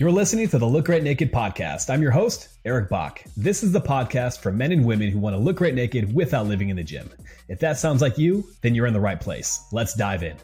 You're listening to the Look Great Naked podcast. I'm your host, Eric Bach. This is the podcast for men and women who want to look great naked without living in the gym. If that sounds like you, then you're in the right place. Let's dive in.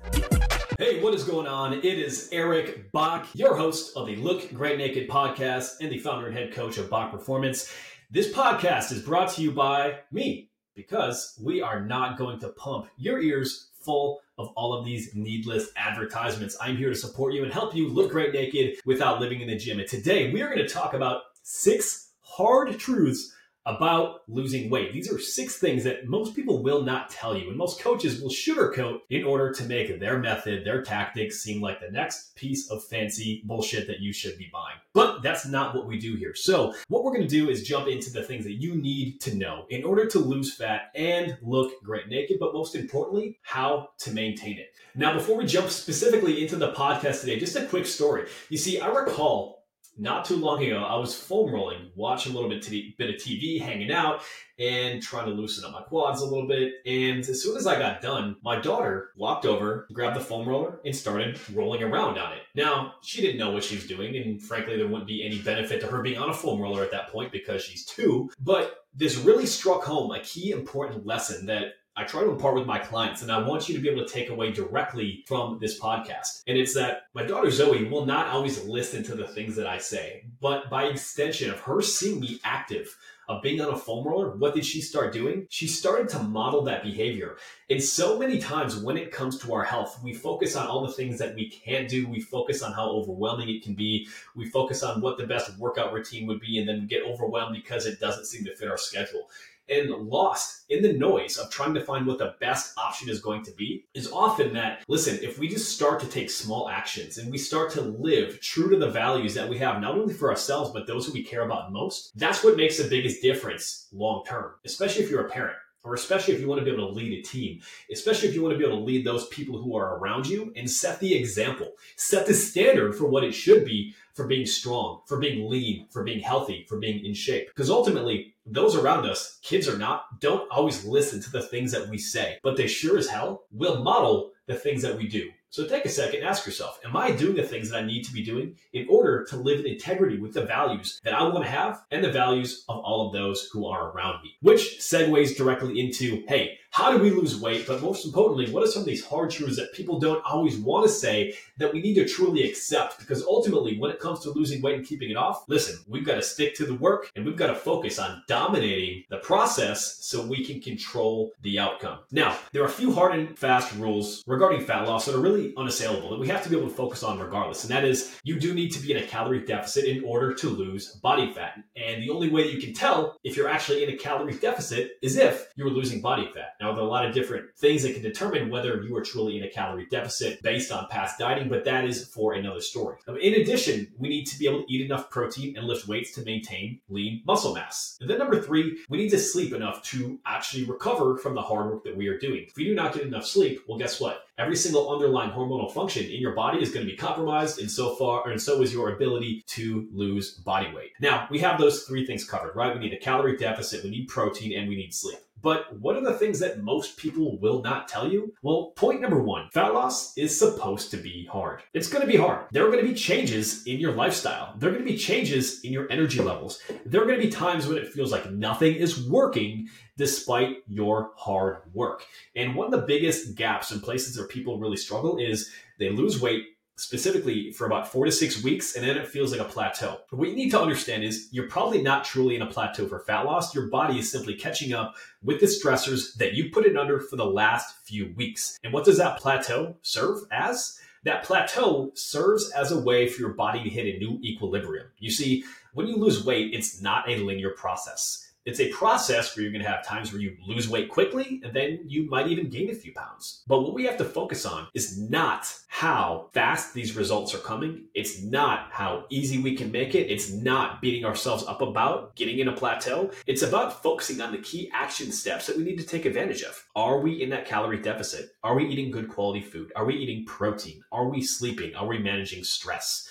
Hey, what is going on? It is Eric Bach, your host of the Look Great Naked podcast and the founder and head coach of Bach Performance. This podcast is brought to you by me because we are not going to pump your ears full of all of these needless advertisements. I'm here to support you and help you look great naked without living in the gym. And today we are going to talk about six hard truths about losing weight. These are six things that most people will not tell you, and most coaches will sugarcoat in order to make their method, their tactics seem like the next piece of fancy bullshit that you should be buying. But that's not what we do here. So, what we're to do is jump into the things that you need to know in order to lose fat and look great naked, but most importantly, how to maintain it. Now, before we jump specifically into the podcast today, just a quick story. You see, I recall not too long ago, I was foam rolling, watching a little bit, t- bit of TV, hanging out, and trying to loosen up my quads a little bit. And as soon as I got done, my daughter walked over, grabbed the foam roller, and started rolling around on it. Now, she didn't know what she was doing, and frankly, there wouldn't be any benefit to her being on a foam roller at that point because she's two. But this really struck home a key important lesson that I try to impart with my clients, and I want you to be able to take away directly from this podcast. And it's that my daughter Zoe will not always listen to the things that I say, but by extension of her seeing me active, of being on a foam roller, what did she start doing? She started to model that behavior. And so many times when it comes to our health, we focus on all the things that we can't do. We focus on how overwhelming it can be. We focus on what the best workout routine would be and then get overwhelmed because it doesn't seem to fit our schedule and lost in the noise of trying to find what the best option is going to be is often that listen if we just start to take small actions and we start to live true to the values that we have not only for ourselves but those who we care about most that's what makes the biggest difference long term especially if you're a parent or especially if you want to be able to lead a team, especially if you want to be able to lead those people who are around you and set the example, set the standard for what it should be for being strong, for being lean, for being healthy, for being in shape. Because ultimately, those around us, kids or not, don't always listen to the things that we say, but they sure as hell will model the things that we do. So take a second, ask yourself, am I doing the things that I need to be doing in order to live in integrity with the values that I want to have and the values of all of those who are around me? Which segues directly into, hey, how do we lose weight? But most importantly, what are some of these hard truths that people don't always want to say that we need to truly accept? Because ultimately, when it comes to losing weight and keeping it off, listen, we've got to stick to the work and we've got to focus on dominating the process so we can control the outcome. Now, there are a few hard and fast rules regarding fat loss that are really unassailable that we have to be able to focus on regardless. And that is you do need to be in a calorie deficit in order to lose body fat. And the only way that you can tell if you're actually in a calorie deficit is if you're losing body fat. Now, now, there are a lot of different things that can determine whether you are truly in a calorie deficit based on past dieting, but that is for another story. In addition, we need to be able to eat enough protein and lift weights to maintain lean muscle mass. And then number three, we need to sleep enough to actually recover from the hard work that we are doing. If we do not get enough sleep, well, guess what? Every single underlying hormonal function in your body is going to be compromised, and so far, and so is your ability to lose body weight. Now, we have those three things covered, right? We need a calorie deficit, we need protein, and we need sleep. But what are the things that most people will not tell you? Well, point number one fat loss is supposed to be hard. It's going to be hard. There are going to be changes in your lifestyle, there are going to be changes in your energy levels. There are going to be times when it feels like nothing is working despite your hard work. And one of the biggest gaps in places where people really struggle is they lose weight specifically for about four to six weeks, and then it feels like a plateau. What you need to understand is you're probably not truly in a plateau for fat loss. Your body is simply catching up with the stressors that you put it under for the last few weeks. And what does that plateau serve as? That plateau serves as a way for your body to hit a new equilibrium. You see, when you lose weight, it's not a linear process it's a process where you're going to have times where you lose weight quickly and then you might even gain a few pounds. But what we have to focus on is not how fast these results are coming. It's not how easy we can make it. It's not beating ourselves up about getting in a plateau. It's about focusing on the key action steps that we need to take advantage of. Are we in that calorie deficit? Are we eating good quality food? Are we eating protein? Are we sleeping? Are we managing stress?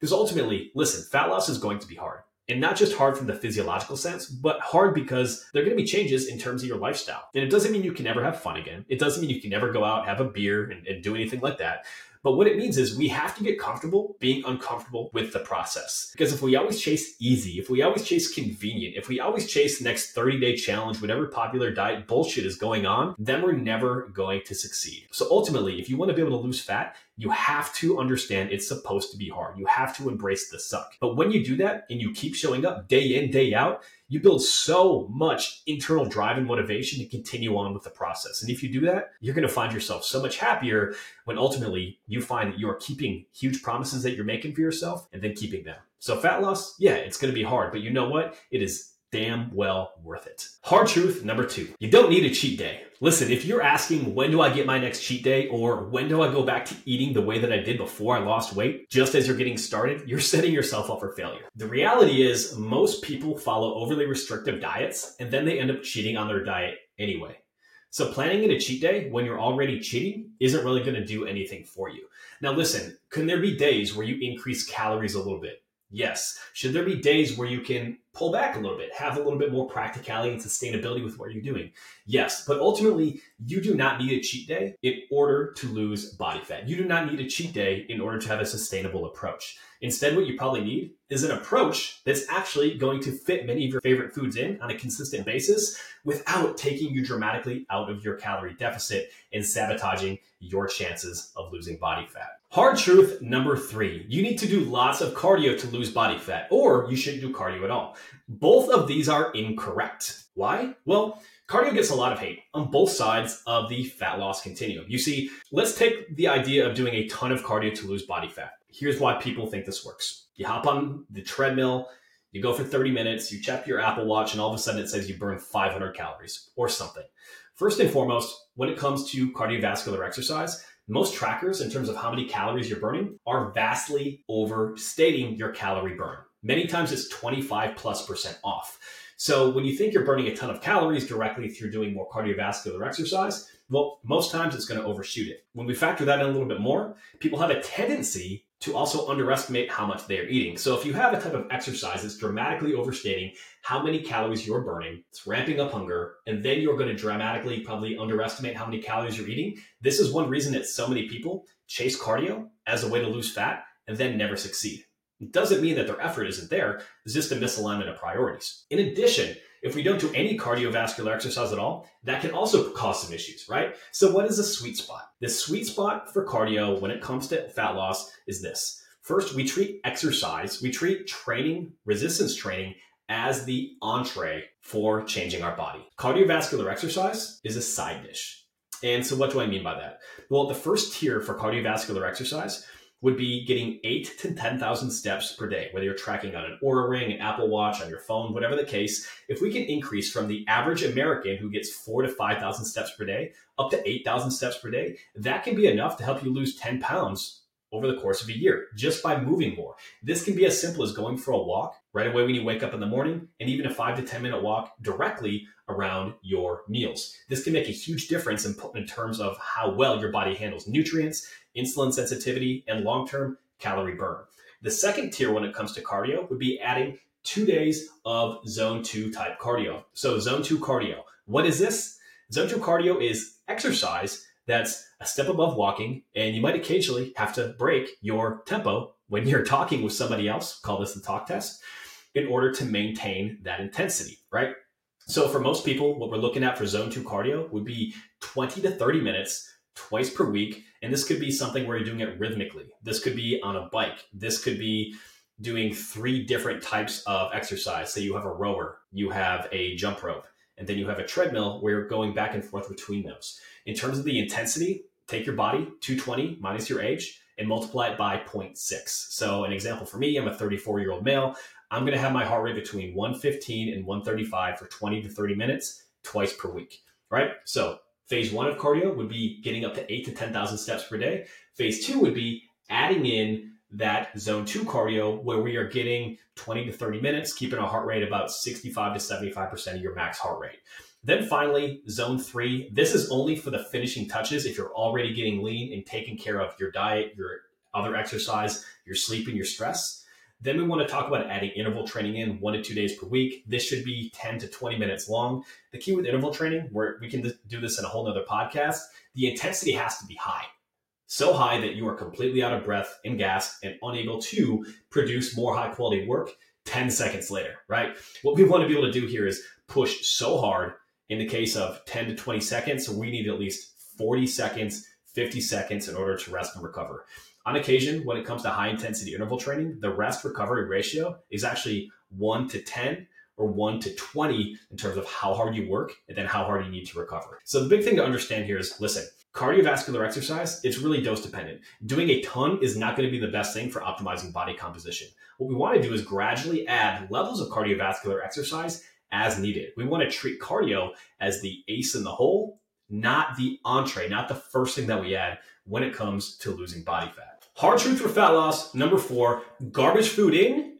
Because ultimately, listen, fat loss is going to be hard and not just hard from the physiological sense, but hard because there are going to be changes in terms of your lifestyle. And it doesn't mean you can never have fun again. It doesn't mean you can never go out, have a beer, and, and do anything like that. But what it means is we have to get comfortable being uncomfortable with the process. Because if we always chase easy, if we always chase convenient, if we always chase the next 30 day challenge, whatever popular diet bullshit is going on, then we're never going to succeed. So ultimately, if you want to be able to lose fat, you have to understand it's supposed to be hard. You have to embrace the suck. But when you do that and you keep showing up day in, day out, you build so much internal drive and motivation to continue on with the process. And if you do that, you're going to find yourself so much happier when ultimately you find that you are keeping huge promises that you're making for yourself and then keeping them. So fat loss, yeah, it's going to be hard, but you know what? It is damn well worth it. Hard truth number two you don't need a cheat day. Listen, if you're asking when do I get my next cheat day or when do I go back to eating the way that I did before I lost weight, just as you're getting started, you're setting yourself up for failure. The reality is, most people follow overly restrictive diets and then they end up cheating on their diet anyway. So, planning in a cheat day when you're already cheating isn't really going to do anything for you. Now, listen, can there be days where you increase calories a little bit? Yes. Should there be days where you can pull back a little bit, have a little bit more practicality and sustainability with what you're doing? Yes. But ultimately, you do not need a cheat day in order to lose body fat. You do not need a cheat day in order to have a sustainable approach. Instead, what you probably need is an approach that's actually going to fit many of your favorite foods in on a consistent basis without taking you dramatically out of your calorie deficit and sabotaging your chances of losing body fat. Hard truth number three you need to do lots of cardio to lose body fat, or you shouldn't do cardio at all. Both of these are incorrect. Why? Well, cardio gets a lot of hate on both sides of the fat loss continuum. You see, let's take the idea of doing a ton of cardio to lose body fat here's why people think this works. You hop on the treadmill, you go for 30 minutes, you check your Apple Watch, and all of a sudden it says you burn 500 calories or something. First and foremost, when it comes to cardiovascular exercise, most trackers, in terms of how many calories you're burning, are vastly overstating your calorie burn. Many times it's 25 plus percent off. So when you think you're burning a ton of calories directly through doing more cardiovascular exercise, well, most times it's going to overshoot it. When we factor that in a little bit more, people have a tendency to also underestimate how much they are eating. So if you have a type of exercise that's dramatically overstating how many calories you're burning, it's ramping up hunger, and then you're going to dramatically probably underestimate how many calories you're eating. This is one reason that so many people chase cardio as a way to lose fat and then never succeed. It doesn't mean that their effort isn't there. It's just a misalignment of priorities. In addition, if we don't do any cardiovascular exercise at all, that can also cause some issues, right? So, what is a sweet spot? The sweet spot for cardio when it comes to fat loss is this. First, we treat exercise, we treat training, resistance training, as the entree for changing our body. Cardiovascular exercise is a side dish. And so, what do I mean by that? Well, the first tier for cardiovascular exercise would be getting eight to 10,000 steps per day, whether you're tracking on an Oura Ring, an Apple Watch, on your phone, whatever the case. If we can increase from the average American who gets four to 5,000 steps per day up to 8,000 steps per day, that can be enough to help you lose 10 pounds over the course of a year just by moving more. This can be as simple as going for a walk right away when you wake up in the morning and even a five to 10 minute walk directly around your meals. This can make a huge difference in, in terms of how well your body handles nutrients, insulin sensitivity, and long term calorie burn. The second tier when it comes to cardio would be adding two days of zone two type cardio. So, zone two cardio. What is this? Zone two cardio is exercise that's a step above walking, and you might occasionally have to break your tempo when you're talking with somebody else. Call this the talk test in order to maintain that intensity, right? So, for most people, what we're looking at for zone two cardio would be 20 to 30 minutes twice per week. And this could be something where you're doing it rhythmically. This could be on a bike. This could be doing three different types of exercise. Say you have a rower, you have a jump rope, and then you have a treadmill where you're going back and forth between those. In terms of the intensity, take your body, 220 minus your age, and multiply it by 0.6. So, an example for me, I'm a 34 year old male. I'm going to have my heart rate between 115 and 135 for 20 to 30 minutes twice per week, right? So, Phase one of cardio would be getting up to eight to 10,000 steps per day. Phase two would be adding in that zone two cardio where we are getting 20 to 30 minutes, keeping our heart rate about 65 to 75% of your max heart rate. Then finally, zone three. This is only for the finishing touches if you're already getting lean and taking care of your diet, your other exercise, your sleep, and your stress. Then we want to talk about adding interval training in one to two days per week. This should be 10 to 20 minutes long. The key with interval training, where we can do this in a whole nother podcast, the intensity has to be high. so high that you are completely out of breath and gas and unable to produce more high quality work 10 seconds later, right? What we want to be able to do here is push so hard in the case of 10 to 20 seconds, we need at least 40 seconds, 50 seconds in order to rest and recover. On occasion, when it comes to high intensity interval training, the rest recovery ratio is actually 1 to 10 or 1 to 20 in terms of how hard you work and then how hard you need to recover. So the big thing to understand here is listen, cardiovascular exercise, it's really dose dependent. Doing a ton is not going to be the best thing for optimizing body composition. What we want to do is gradually add levels of cardiovascular exercise as needed. We want to treat cardio as the ace in the hole, not the entree, not the first thing that we add when it comes to losing body fat. Hard truth for fat loss, number four, garbage food in,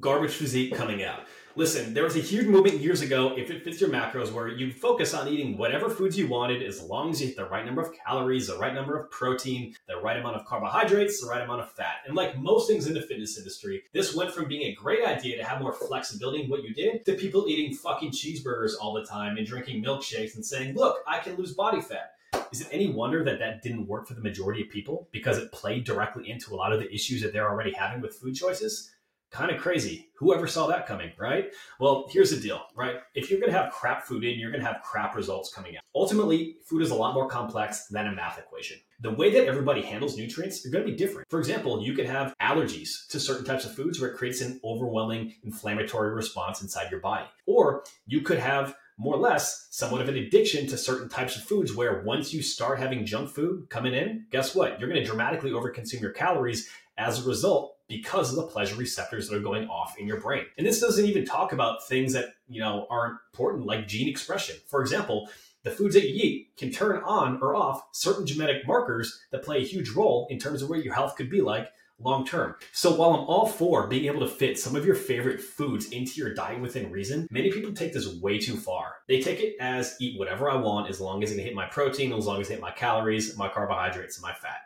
garbage physique coming out. Listen, there was a huge movement years ago, if it fits your macros, where you focus on eating whatever foods you wanted as long as you hit the right number of calories, the right number of protein, the right amount of carbohydrates, the right amount of fat. And like most things in the fitness industry, this went from being a great idea to have more flexibility in what you did to people eating fucking cheeseburgers all the time and drinking milkshakes and saying, look, I can lose body fat. Is it any wonder that that didn't work for the majority of people because it played directly into a lot of the issues that they're already having with food choices? kind of crazy. Whoever saw that coming, right? Well, here's the deal, right? If you're going to have crap food in, you're going to have crap results coming out. Ultimately, food is a lot more complex than a math equation. The way that everybody handles nutrients are going to be different. For example, you could have allergies to certain types of foods where it creates an overwhelming inflammatory response inside your body. Or you could have more or less somewhat of an addiction to certain types of foods where once you start having junk food coming in, guess what? You're going to dramatically overconsume your calories as a result because of the pleasure receptors that are going off in your brain. And this doesn't even talk about things that, you know, are important like gene expression. For example, the foods that you eat can turn on or off certain genetic markers that play a huge role in terms of where your health could be like long term. So while I'm all for being able to fit some of your favorite foods into your diet within reason, many people take this way too far. They take it as eat whatever I want as long as it hit my protein, as long as I hit my calories, my carbohydrates, and my fat.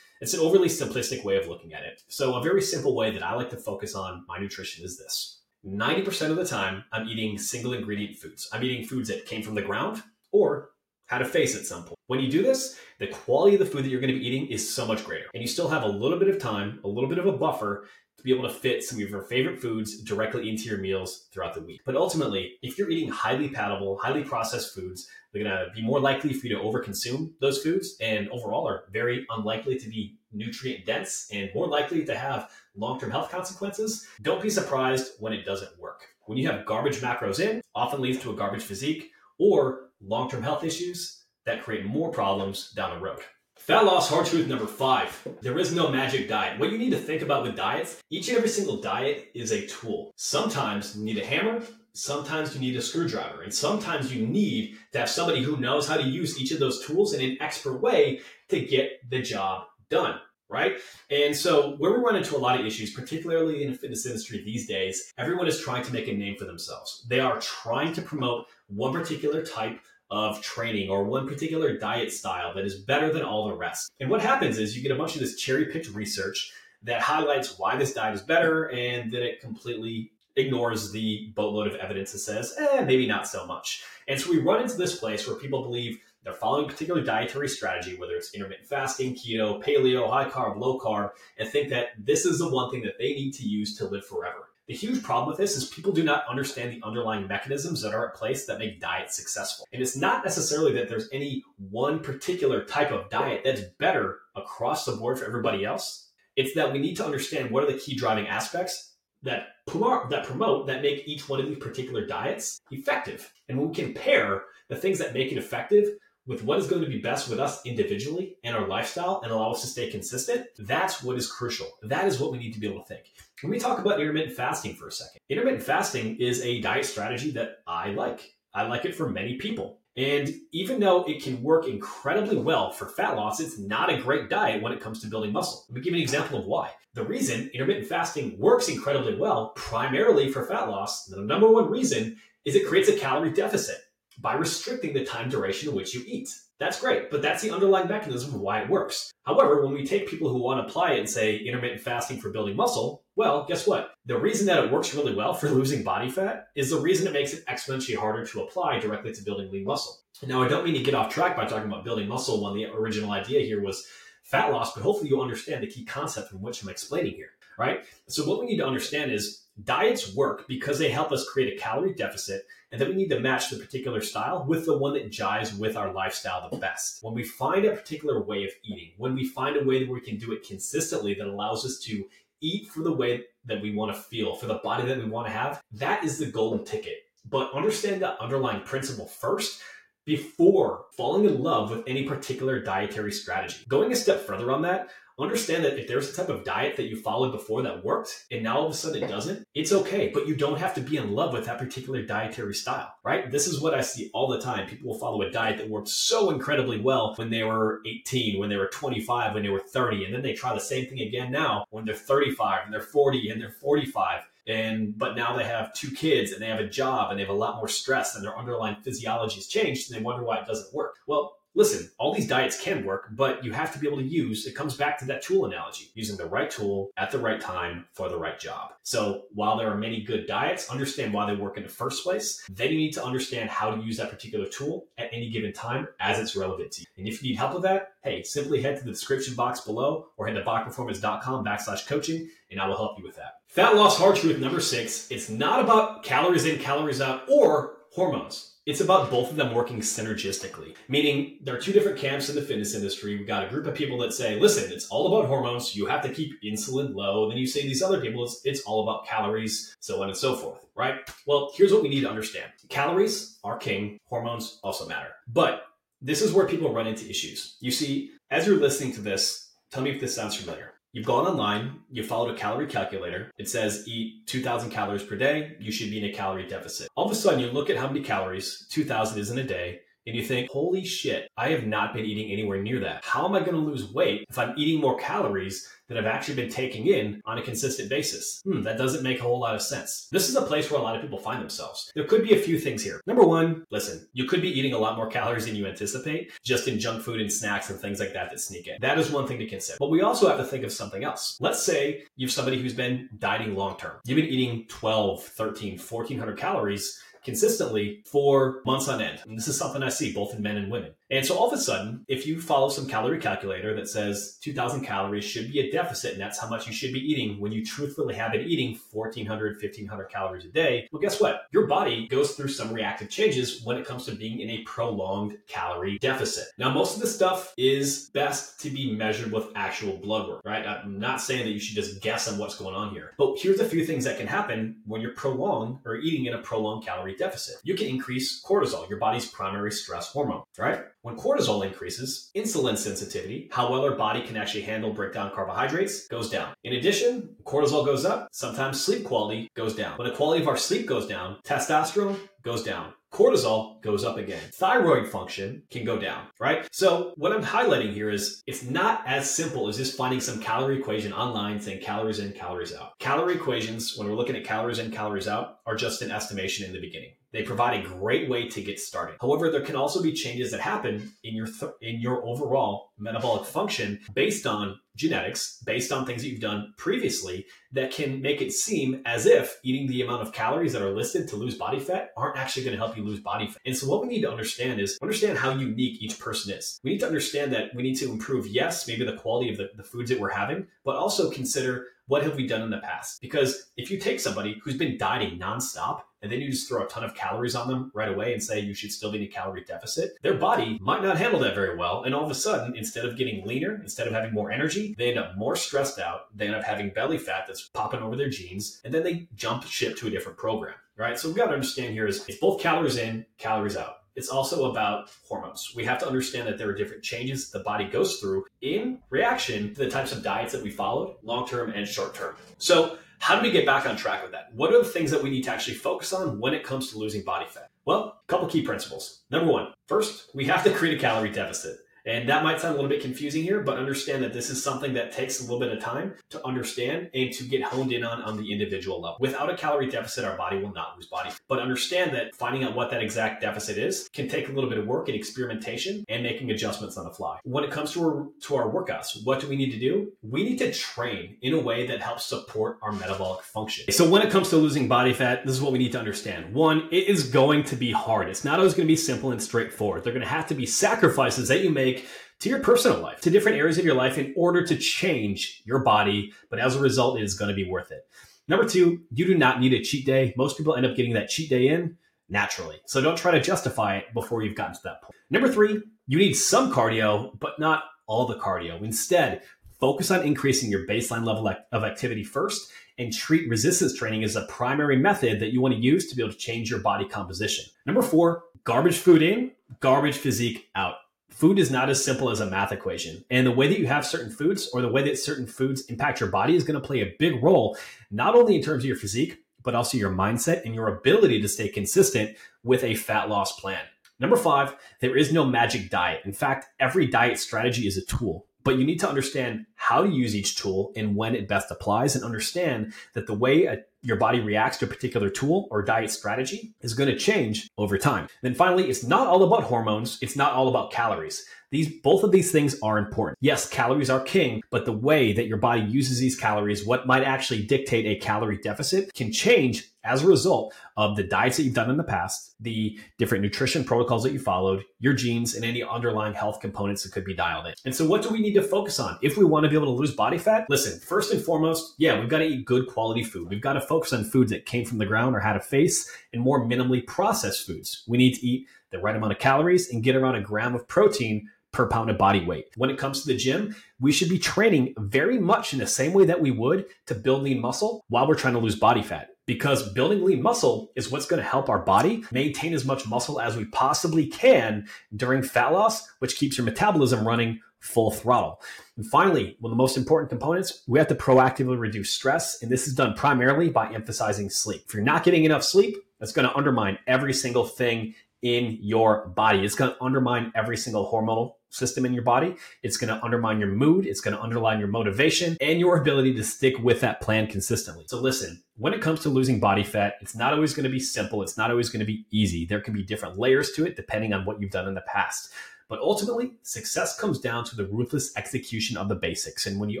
It's an overly simplistic way of looking at it. So, a very simple way that I like to focus on my nutrition is this 90% of the time, I'm eating single ingredient foods. I'm eating foods that came from the ground or had a face at some point. When you do this, the quality of the food that you're going to be eating is so much greater. And you still have a little bit of time, a little bit of a buffer to be able to fit some of your favorite foods directly into your meals throughout the week. But ultimately, if you're eating highly palatable, highly processed foods, they're going to be more likely for you to overconsume those foods and overall are very unlikely to be nutrient dense and more likely to have long term health consequences. Don't be surprised when it doesn't work. When you have garbage macros in, often leads to a garbage physique or long term health issues that create more problems down the road. Fat loss hard truth number five. There is no magic diet. What you need to think about with diets, each and every single diet is a tool. Sometimes you need a hammer, sometimes you need a screwdriver, and sometimes you need to have somebody who knows how to use each of those tools in an expert way to get the job done. Right. And so, where we run into a lot of issues, particularly in the fitness industry these days, everyone is trying to make a name for themselves. They are trying to promote one particular type of training or one particular diet style that is better than all the rest. And what happens is you get a bunch of this cherry picked research that highlights why this diet is better and then it completely ignores the boatload of evidence that says, eh, maybe not so much. And so we run into this place where people believe they're following a particular dietary strategy, whether it's intermittent fasting, keto, paleo, high carb, low carb, and think that this is the one thing that they need to use to live forever. The huge problem with this is people do not understand the underlying mechanisms that are at place that make diets successful. And it's not necessarily that there's any one particular type of diet that's better across the board for everybody else. It's that we need to understand what are the key driving aspects that that promote that make each one of these particular diets effective. And when we compare the things that make it effective with what is going to be best with us individually and our lifestyle and allow us to stay consistent, that's what is crucial. That is what we need to be able to think. When we talk about intermittent fasting for a second, intermittent fasting is a diet strategy that I like. I like it for many people. And even though it can work incredibly well for fat loss, it's not a great diet when it comes to building muscle. Let me give you an example of why. The reason intermittent fasting works incredibly well, primarily for fat loss, the number one reason is it creates a calorie deficit by restricting the time duration in which you eat. That's great, but that's the underlying mechanism of why it works. However, when we take people who want to apply it and say intermittent fasting for building muscle, well, guess what? The reason that it works really well for losing body fat is the reason it makes it exponentially harder to apply directly to building lean muscle. Now, I don't mean to get off track by talking about building muscle when the original idea here was fat loss, but hopefully you'll understand the key concept from which I'm explaining here, right? So what we need to understand is diets work because they help us create a calorie deficit and then we need to match the particular style with the one that jives with our lifestyle the best. When we find a particular way of eating, when we find a way that we can do it consistently that allows us to eat for the way that we want to feel, for the body that we want to have, that is the golden ticket. But understand the underlying principle first before falling in love with any particular dietary strategy. Going a step further on that, understand that if there's a type of diet that you followed before that worked and now all of a sudden it doesn't, it's okay, but you don't have to be in love with that particular dietary style, right? This is what I see all the time. People will follow a diet that worked so incredibly well when they were 18, when they were 25, when they were 30, and then they try the same thing again now when they're 35 and they're 40 and they're 45 and but now they have two kids and they have a job and they have a lot more stress and their underlying physiology has changed and they wonder why it doesn't work well listen, all these diets can work, but you have to be able to use, it comes back to that tool analogy, using the right tool at the right time for the right job. So while there are many good diets, understand why they work in the first place. Then you need to understand how to use that particular tool at any given time as it's relevant to you. And if you need help with that, hey, simply head to the description box below or head to bachperformance.com backslash coaching and I will help you with that. Fat loss hard truth number six. It's not about calories in, calories out, or hormones it's about both of them working synergistically. Meaning there are two different camps in the fitness industry. We've got a group of people that say, listen, it's all about hormones. You have to keep insulin low. Then you say these other people, it's, it's all about calories, so on and so forth, right? Well, here's what we need to understand. Calories are king. Hormones also matter. But this is where people run into issues. You see, as you're listening to this, tell me if this sounds familiar. You've gone online, you followed a calorie calculator. It says eat 2,000 calories per day. You should be in a calorie deficit. All of a sudden, you look at how many calories 2,000 is in a day, and you think, holy shit, I have not been eating anywhere near that. How am I going to lose weight if I'm eating more calories than I've actually been taking in on a consistent basis? Hmm, that doesn't make a whole lot of sense. This is a place where a lot of people find themselves. There could be a few things here. Number one, listen, you could be eating a lot more calories than you anticipate just in junk food and snacks and things like that that sneak in. That is one thing to consider. But we also have to think of something else. Let's say you've somebody who's been dieting long term. You've been eating 12, 13, 1400 calories consistently for months on end. And this is something I see both in men and women. And so all of a sudden, if you follow some calorie calculator that says 2000 calories should be a deficit, and that's how much you should be eating when you truthfully have been eating 1400, 1500 calories a day, well, guess what? Your body goes through some reactive changes when it comes to being in a prolonged calorie deficit. Now, most of this stuff is best to be measured with actual blood work, right? I'm not saying that you should just guess on what's going on here, but here's a few things that can happen when you're prolonged or eating in a prolonged calorie deficit. You can increase cortisol, your body's primary stress hormone, right? When cortisol increases, insulin sensitivity, how well our body can actually handle breakdown carbohydrates, goes down. In addition, cortisol goes up, sometimes sleep quality goes down. When the quality of our sleep goes down, testosterone goes down cortisol goes up again. Thyroid function can go down, right? So what I'm highlighting here is it's not as simple as just finding some calorie equation online saying calories in, calories out. Calorie equations, when we're looking at calories in, calories out, are just an estimation in the beginning. They provide a great way to get started. However, there can also be changes that happen in your th- in your overall metabolic function based on genetics, based on things that you've done previously that can make it seem as if eating the amount of calories that are listed to lose body fat aren't actually going to help you lose body fat. And so what we need to understand is understand how unique each person is. We need to understand that we need to improve, yes, maybe the quality of the, the foods that we're having, but also consider what have we done in the past? Because if you take somebody who's been dieting nonstop and then you just throw a ton of calories on them right away and say you should still be in a calorie deficit, their body might not handle that very well. And all of a sudden, instead of getting leaner, instead of having more energy, they end up more stressed out. They end up having belly fat that's popping over their jeans, and then they jump ship to a different program. Right. So we've got to understand here is it's both calories in, calories out. It's also about hormones. We have to understand that there are different changes the body goes through in reaction to the types of diets that we followed, long term and short term. So, how do we get back on track with that? What are the things that we need to actually focus on when it comes to losing body fat? Well, a couple key principles. Number one, first, we have to create a calorie deficit. And that might sound a little bit confusing here, but understand that this is something that takes a little bit of time to understand and to get honed in on on the individual level. Without a calorie deficit, our body will not lose body. But understand that finding out what that exact deficit is can take a little bit of work and experimentation and making adjustments on the fly. When it comes to our, to our workouts, what do we need to do? We need to train in a way that helps support our metabolic function. So when it comes to losing body fat, this is what we need to understand. One, it is going to be hard. It's not always going to be simple and straightforward. They're going to have to be sacrifices that you make to your personal life, to different areas of your life in order to change your body. But as a result, it is going to be worth it. Number two, you do not need a cheat day. Most people end up getting that cheat day in naturally. So don't try to justify it before you've gotten to that point. Number three, you need some cardio, but not all the cardio. Instead, focus on increasing your baseline level of activity first and treat resistance training as a primary method that you want to use to be able to change your body composition. Number four, garbage food in, garbage physique out. Food is not as simple as a math equation. And the way that you have certain foods or the way that certain foods impact your body is going to play a big role, not only in terms of your physique, but also your mindset and your ability to stay consistent with a fat loss plan. Number five, there is no magic diet. In fact, every diet strategy is a tool, but you need to understand how to use each tool and when it best applies and understand that the way a, your body reacts to a particular tool or diet strategy is going to change over time. then finally, it's not all about hormones. It's not all about calories. These both of these things are important. Yes, calories are king, but the way that your body uses these calories, what might actually dictate a calorie deficit, can change as a result of the diets that you've done in the past, the different nutrition protocols that you followed, your genes, and any underlying health components that could be dialed in. And so, what do we need to focus on if we want to be able to lose body fat? Listen, first and foremost, yeah, we've got to eat good quality food. We've got to focus on foods that came from the ground or had a face and more minimally processed foods. We need to eat the right amount of calories and get around a gram of protein per pound of body weight. When it comes to the gym, we should be training very much in the same way that we would to build lean muscle while we're trying to lose body fat. Because building lean muscle is what's going to help our body maintain as much muscle as we possibly can during fat loss, which keeps your metabolism running full throttle. And finally, one of the most important components, we have to proactively reduce stress. And this is done primarily by emphasizing sleep. If you're not getting enough sleep, that's going to undermine every single thing in your body. It's going to undermine every single hormonal system in your body. It's going to undermine your mood. It's going to undermine your motivation and your ability to stick with that plan consistently. So listen, when it comes to losing body fat, it's not always going to be simple. It's not always going to be easy. There can be different layers to it depending on what you've done in the past. But ultimately, success comes down to the ruthless execution of the basics. And when you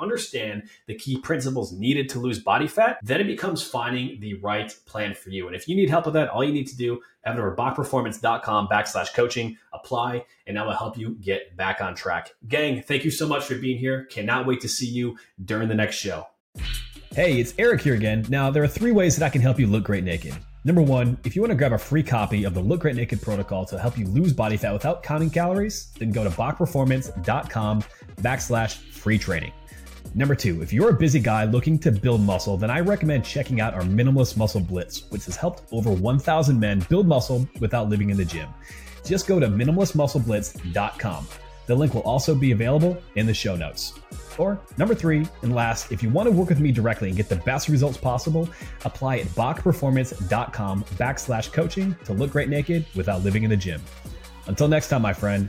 understand the key principles needed to lose body fat, then it becomes finding the right plan for you. And if you need help with that, all you need to do, head over to bachperformance.com backslash coaching, apply, and that will help you get back on track. Gang, thank you so much for being here. Cannot wait to see you during the next show. Hey, it's Eric here again. Now, there are three ways that I can help you look great naked. Number one, if you want to grab a free copy of the Look Great Naked protocol to help you lose body fat without counting calories, then go to bachperformance.com backslash free training. Number two, if you're a busy guy looking to build muscle, then I recommend checking out our Minimalist Muscle Blitz, which has helped over 1,000 men build muscle without living in the gym. Just go to minimalistmuscleblitz.com. The link will also be available in the show notes. Or number three, and last, if you want to work with me directly and get the best results possible, apply at bachperformance.com backslash coaching to look great naked without living in the gym. Until next time, my friend,